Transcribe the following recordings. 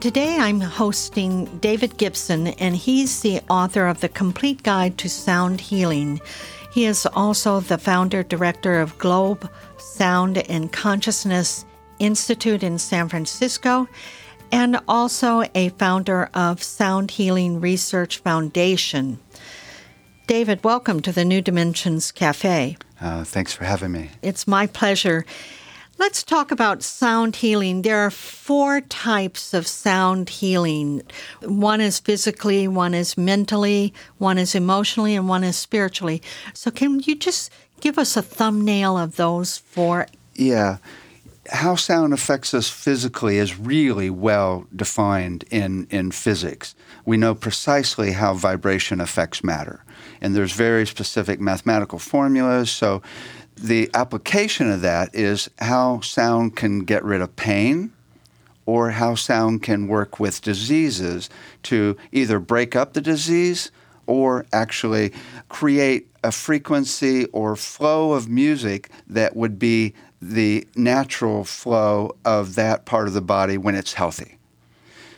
Today I'm hosting David Gibson, and he's the author of The Complete Guide to Sound Healing. He is also the founder director of Globe Sound and Consciousness Institute in San Francisco, and also a founder of Sound Healing Research Foundation. David, welcome to the New Dimensions Cafe. Uh, thanks for having me. It's my pleasure. Let's talk about sound healing. There are four types of sound healing one is physically, one is mentally, one is emotionally, and one is spiritually. So, can you just give us a thumbnail of those four? Yeah. How sound affects us physically is really well defined in, in physics. We know precisely how vibration affects matter. And there's very specific mathematical formulas. So the application of that is how sound can get rid of pain or how sound can work with diseases to either break up the disease or actually create a frequency or flow of music that would be the natural flow of that part of the body when it's healthy.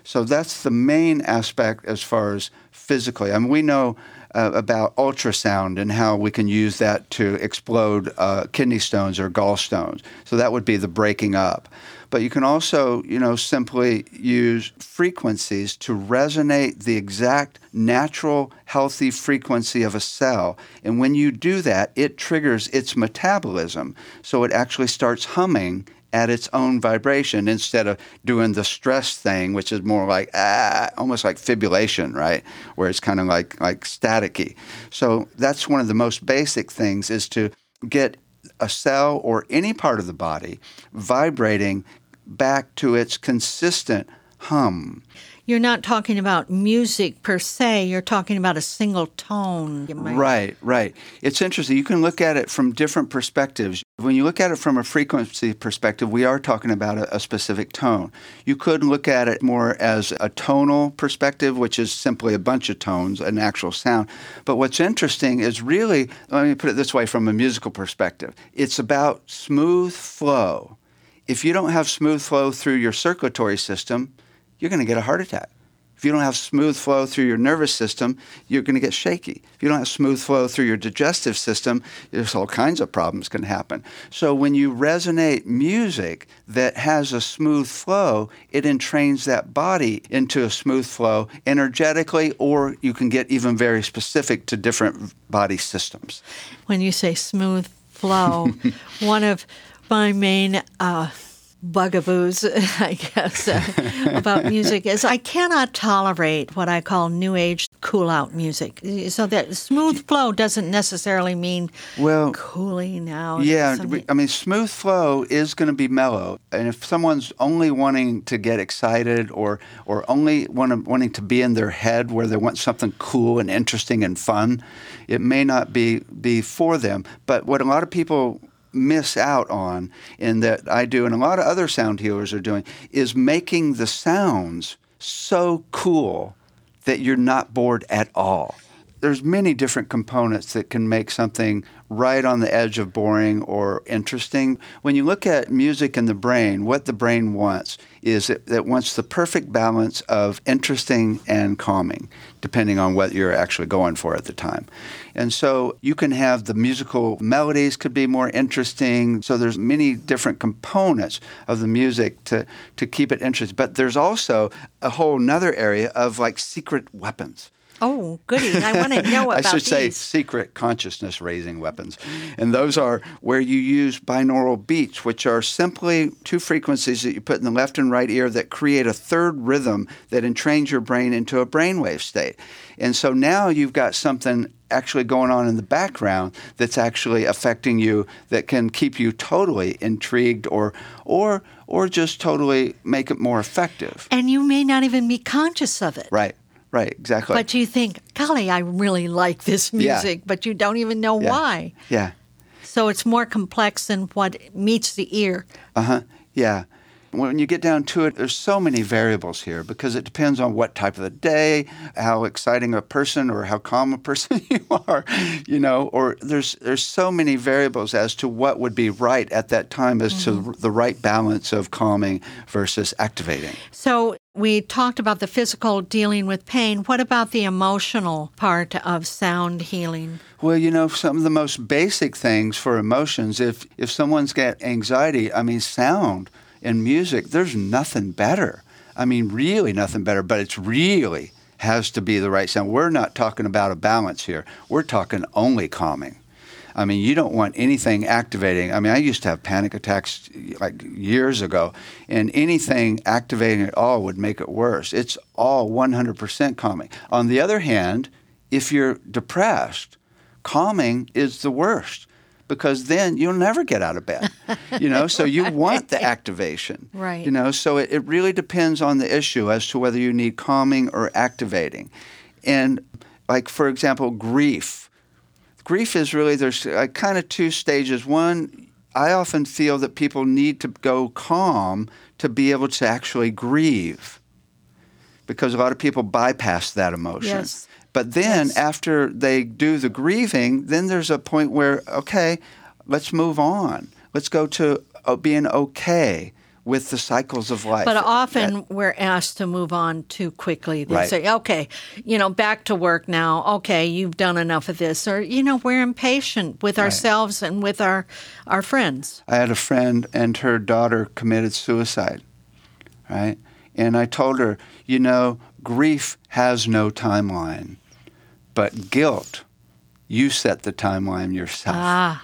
So that's the main aspect as far as physically. I mean, we know uh, about ultrasound and how we can use that to explode uh, kidney stones or gallstones. So that would be the breaking up. But you can also, you know, simply use frequencies to resonate the exact natural healthy frequency of a cell. And when you do that, it triggers its metabolism. So it actually starts humming at its own vibration instead of doing the stress thing, which is more like ah, almost like fibrillation, right? Where it's kind of like like staticky. So that's one of the most basic things is to get a cell or any part of the body vibrating back to its consistent hum you're not talking about music per se, you're talking about a single tone. Right, right. It's interesting. You can look at it from different perspectives. When you look at it from a frequency perspective, we are talking about a, a specific tone. You could look at it more as a tonal perspective, which is simply a bunch of tones, an actual sound. But what's interesting is really, let me put it this way from a musical perspective it's about smooth flow. If you don't have smooth flow through your circulatory system, you're going to get a heart attack. If you don't have smooth flow through your nervous system, you're going to get shaky. If you don't have smooth flow through your digestive system, there's all kinds of problems can happen. So when you resonate music that has a smooth flow, it entrains that body into a smooth flow energetically, or you can get even very specific to different body systems. When you say smooth flow, one of my main uh, bugaboos, I guess, uh, about music is I cannot tolerate what I call new age cool out music. So that smooth flow doesn't necessarily mean well cooling out. Yeah, I mean smooth flow is going to be mellow, and if someone's only wanting to get excited or or only want wanting to be in their head where they want something cool and interesting and fun, it may not be be for them. But what a lot of people miss out on, and that I do, and a lot of other sound healers are doing, is making the sounds so cool that you're not bored at all. There's many different components that can make something right on the edge of boring or interesting. When you look at music in the brain, what the brain wants is it, it wants the perfect balance of interesting and calming, depending on what you're actually going for at the time. And so you can have the musical melodies could be more interesting. So there's many different components of the music to, to keep it interesting. But there's also a whole nother area of like secret weapons Oh, goody. I want to know about I should say secret consciousness raising weapons. And those are where you use binaural beats, which are simply two frequencies that you put in the left and right ear that create a third rhythm that entrains your brain into a brainwave state. And so now you've got something actually going on in the background that's actually affecting you that can keep you totally intrigued or or or just totally make it more effective. And you may not even be conscious of it. Right. Right, exactly. But you think, golly, I really like this Yeah. music, but you don't even know Yeah. why. yeah. So it's more complex than what meets the ear. Uh huh. Yeah. When you get down to it, there's so many variables here because it depends on what type of the day, how exciting a person or how calm a person you are, you know, or there's there's so many variables as to what would be right at that time as to the right balance of calming versus activating. So we talked about the physical dealing with pain. What about the emotional part of sound healing? Well, you know, some of the most basic things for emotions, if if someone's got anxiety, I mean, sound and music, there's nothing better. I mean, really nothing better, but it's really has to be the right sound. We're not talking about a balance here. We're talking only calming. I mean, you don't want anything activating. I mean, I used to have panic attacks like years ago, and anything activating at all would make it worse. It's all 100% calming. On the other hand, if you're depressed, calming is the worst because then you'll never get out of bed. You know, so you want the activation. Right. You know, so it, it really depends on the issue as to whether you need calming or activating. And like for example, grief. Grief is really there's uh, kind of two stages. One, I often feel that people need to go calm to be able to actually grieve because a lot of people bypass that emotion. Yes. But then Yes. after they do the grieving, then there's a point where, okay, let's move on. Let's go to uh, being okay with the cycles of life. But often we're asked to move on too quickly. They Right. say, okay, you know, back to work now. Okay, you've done enough of this. Or, you know, we're impatient with ourselves and with our, our friends. I had a friend and her daughter committed suicide, right? And I told her, you know, grief has no timeline, but guilt, you set the timeline yourself. Ah,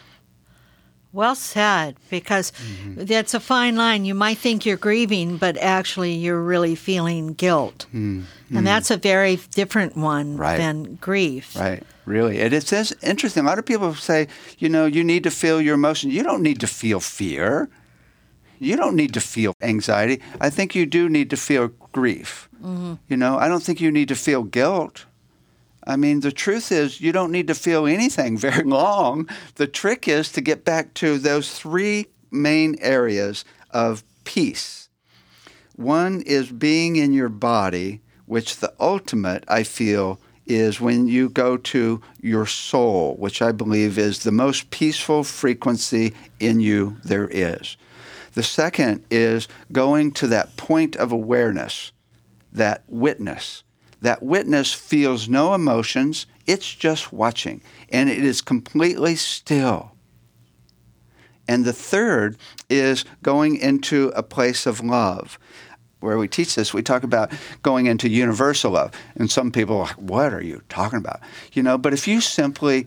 well said, because Mm-hmm. that's a fine line. You might think you're grieving, but actually you're really feeling guilt. And that's a very different one Mm-hmm. Right. than grief. Right, really. And it says interesting. A lot of people say, you know, you need to feel your emotion. You don't need to feel fear. You don't need to feel anxiety. I think you do need to feel grief. You know, I don't think you need to feel guilt. I mean, the truth is, you don't need to feel anything very long. The trick is to get back to those three main areas of peace. One is being in your body, which the ultimate, I feel, is when you go to your soul, which I believe is the most peaceful frequency in you there is. The second is going to that point of awareness, that witness. That witness feels no emotions, it's just watching, and it is completely still. And the third is going into a place of love. Where we teach this, we talk about going into universal love. And some people are like, what are you talking about? You know, but if you simply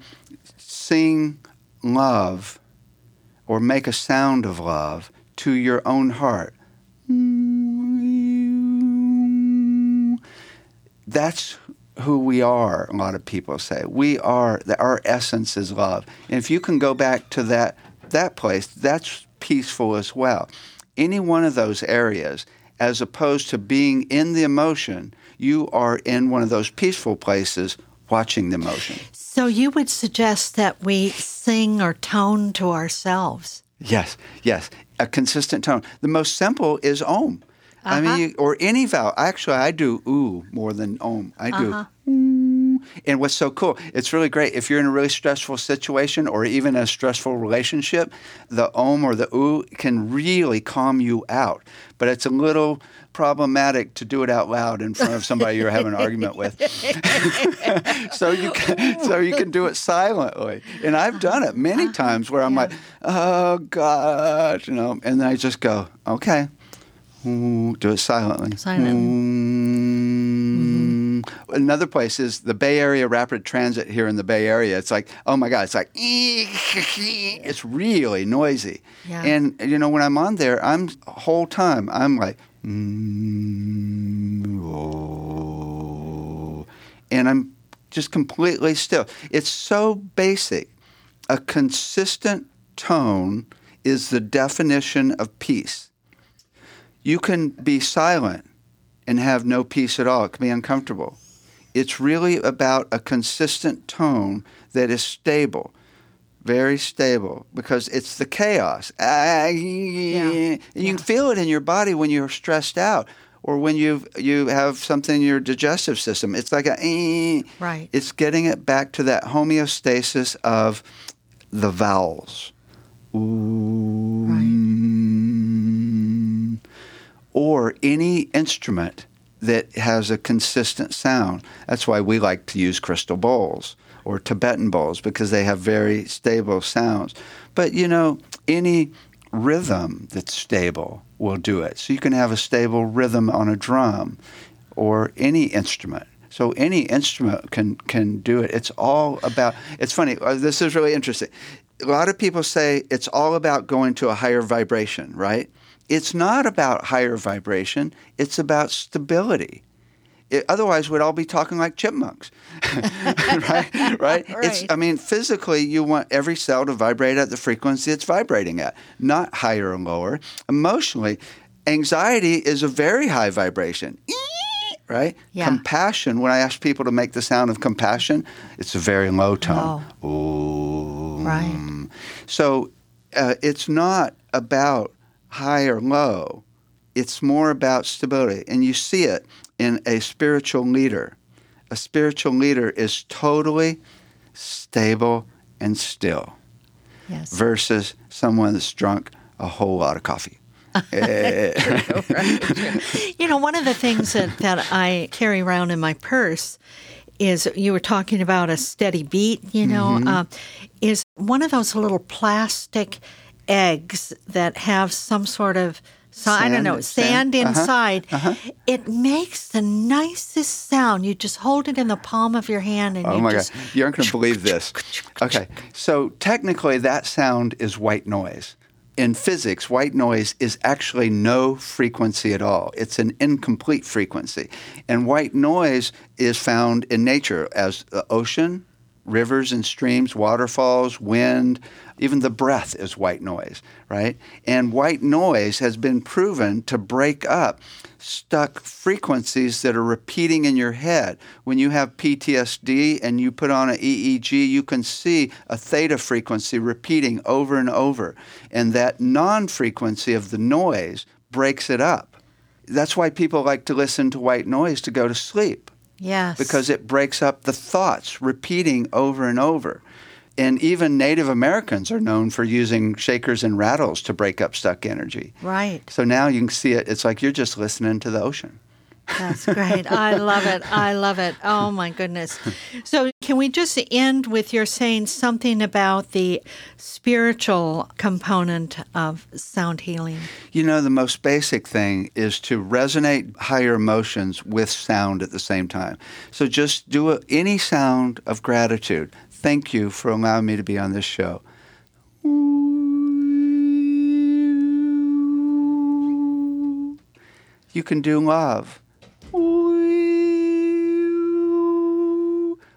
sing love or make a sound of love to your own heart, that's who we are, a lot of people say. We are, our essence is love. And if you can go back to that, that place, that's peaceful as well. Any one of those areas, as opposed to being in the emotion, you are in one of those peaceful places watching the emotion. So you would suggest that we sing or tone to ourselves. Yes, yes. A consistent tone. The most simple is om. I Uh-huh. mean, or any vowel. Actually, I do ooh more than om. I do ooh. And what's so cool, it's really great if you're in a really stressful situation or even a stressful relationship, the om or the ooh can really calm you out. But it's a little problematic to do it out loud in front of somebody you're having an argument with. so you can, so you can do it silently. And I've done it many uh-huh. times where I'm Yeah. like, oh God, you know, and then I just go, okay, do it silently. Silently. Mm. another place is the Bay Area Rapid Transit here in the Bay Area. It's like, oh my God, it's like, it's really noisy. Yeah. And, you know, when I'm on there, I'm whole time, I'm like, mm, oh, and I'm just completely still. It's so basic. A consistent tone is the definition of peace. You can be silent and have no peace at all. It can be uncomfortable. It's really about a consistent tone that is stable, very stable, because it's the chaos. Ah, You Yeah. can feel it in your body when you're stressed out or when you you have something in your digestive system. It's like a. Right. It's getting it back to that homeostasis of the vowels. Ooh, mm, Or any instrument that has a consistent sound. That's why we like to use crystal bowls or Tibetan bowls because they have very stable sounds. But you know, any rhythm that's stable will do it. So you can have a stable rhythm on a drum or any instrument. So any instrument can can do it. It's all about. It's funny. uh, This is really interesting. A lot of people say it's all about going to a higher vibration, right? It's not about higher vibration. It's about stability. It, otherwise, we'd all be talking like chipmunks, right? Right? It's. I mean, physically, you want every cell to vibrate at the frequency it's vibrating at, not higher or lower. Emotionally, anxiety is a very high vibration. Right? Yeah. Compassion, when I ask people to make the sound of compassion, it's a very low tone. Ooh. Right. So uh, it's not about high or low. It's more about stability. And you see it in a spiritual leader. A spiritual leader is totally stable and still Yes. versus someone that's drunk a whole lot of coffee. Eh, You know, one of the things that, that I carry around in my purse is you were talking about a steady beat, you know, Mm-hmm. uh, is one of those little plastic eggs that have some sort of, so, I don't Sand- know, sand? sand, Uh-huh, inside. It makes the nicest sound. You just hold it in the palm of your hand and Oh you my just. God. You aren't going to believe this. Okay. So technically, that sound is white noise. In physics, white noise is actually no frequency at all. It's an incomplete frequency. And white noise is found in nature as the ocean, rivers and streams, waterfalls, wind, even the breath is white noise, right? And white noise has been proven to break up stuck frequencies that are repeating in your head. When you have PTSD and you put on an EEG, you can see a theta frequency repeating over and over. And that non frequency of the noise breaks it up. That's why people like to listen to white noise to go to sleep Yes. because it breaks up the thoughts repeating over and over. And even Native Americans are known for using shakers and rattles to break up stuck energy. Right. So now you can see it. It's like you're just listening to the ocean. That's great. I love it. I love it. Oh my goodness. So, can we just end with your saying something about the spiritual component of sound healing? You know, the most basic thing is to resonate higher emotions with sound at the same time. So just do a, any sound of gratitude. Thank you for allowing me to be on this show. You can do love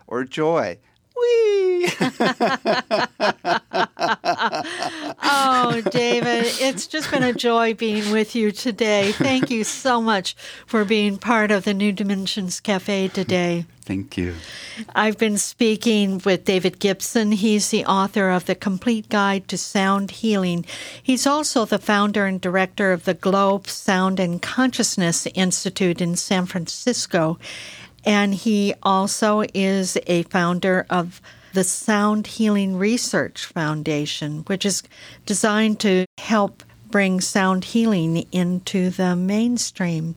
or joy. Oh, David, it's just been a joy being with you today. Thank you so much for being part of the New Dimensions Cafe today. Thank you. I've been speaking with David Gibson. He's the author of The Complete Guide to Sound Healing. He's also the founder and director of the Globe Sound and Consciousness Institute in San Francisco. And he also is a founder of the Sound Healing Research Foundation, which is designed to help bring sound healing into the mainstream.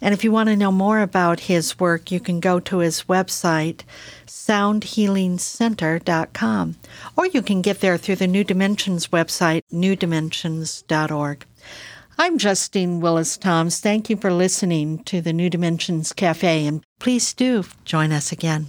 And if you want to know more about his work, you can go to his website, soundhealingcenter.com, or you can get there through the New Dimensions website, newdimensions.org. I'm Justine Willis Toms. Thank you for listening to the New Dimensions Cafe, and please do join us again.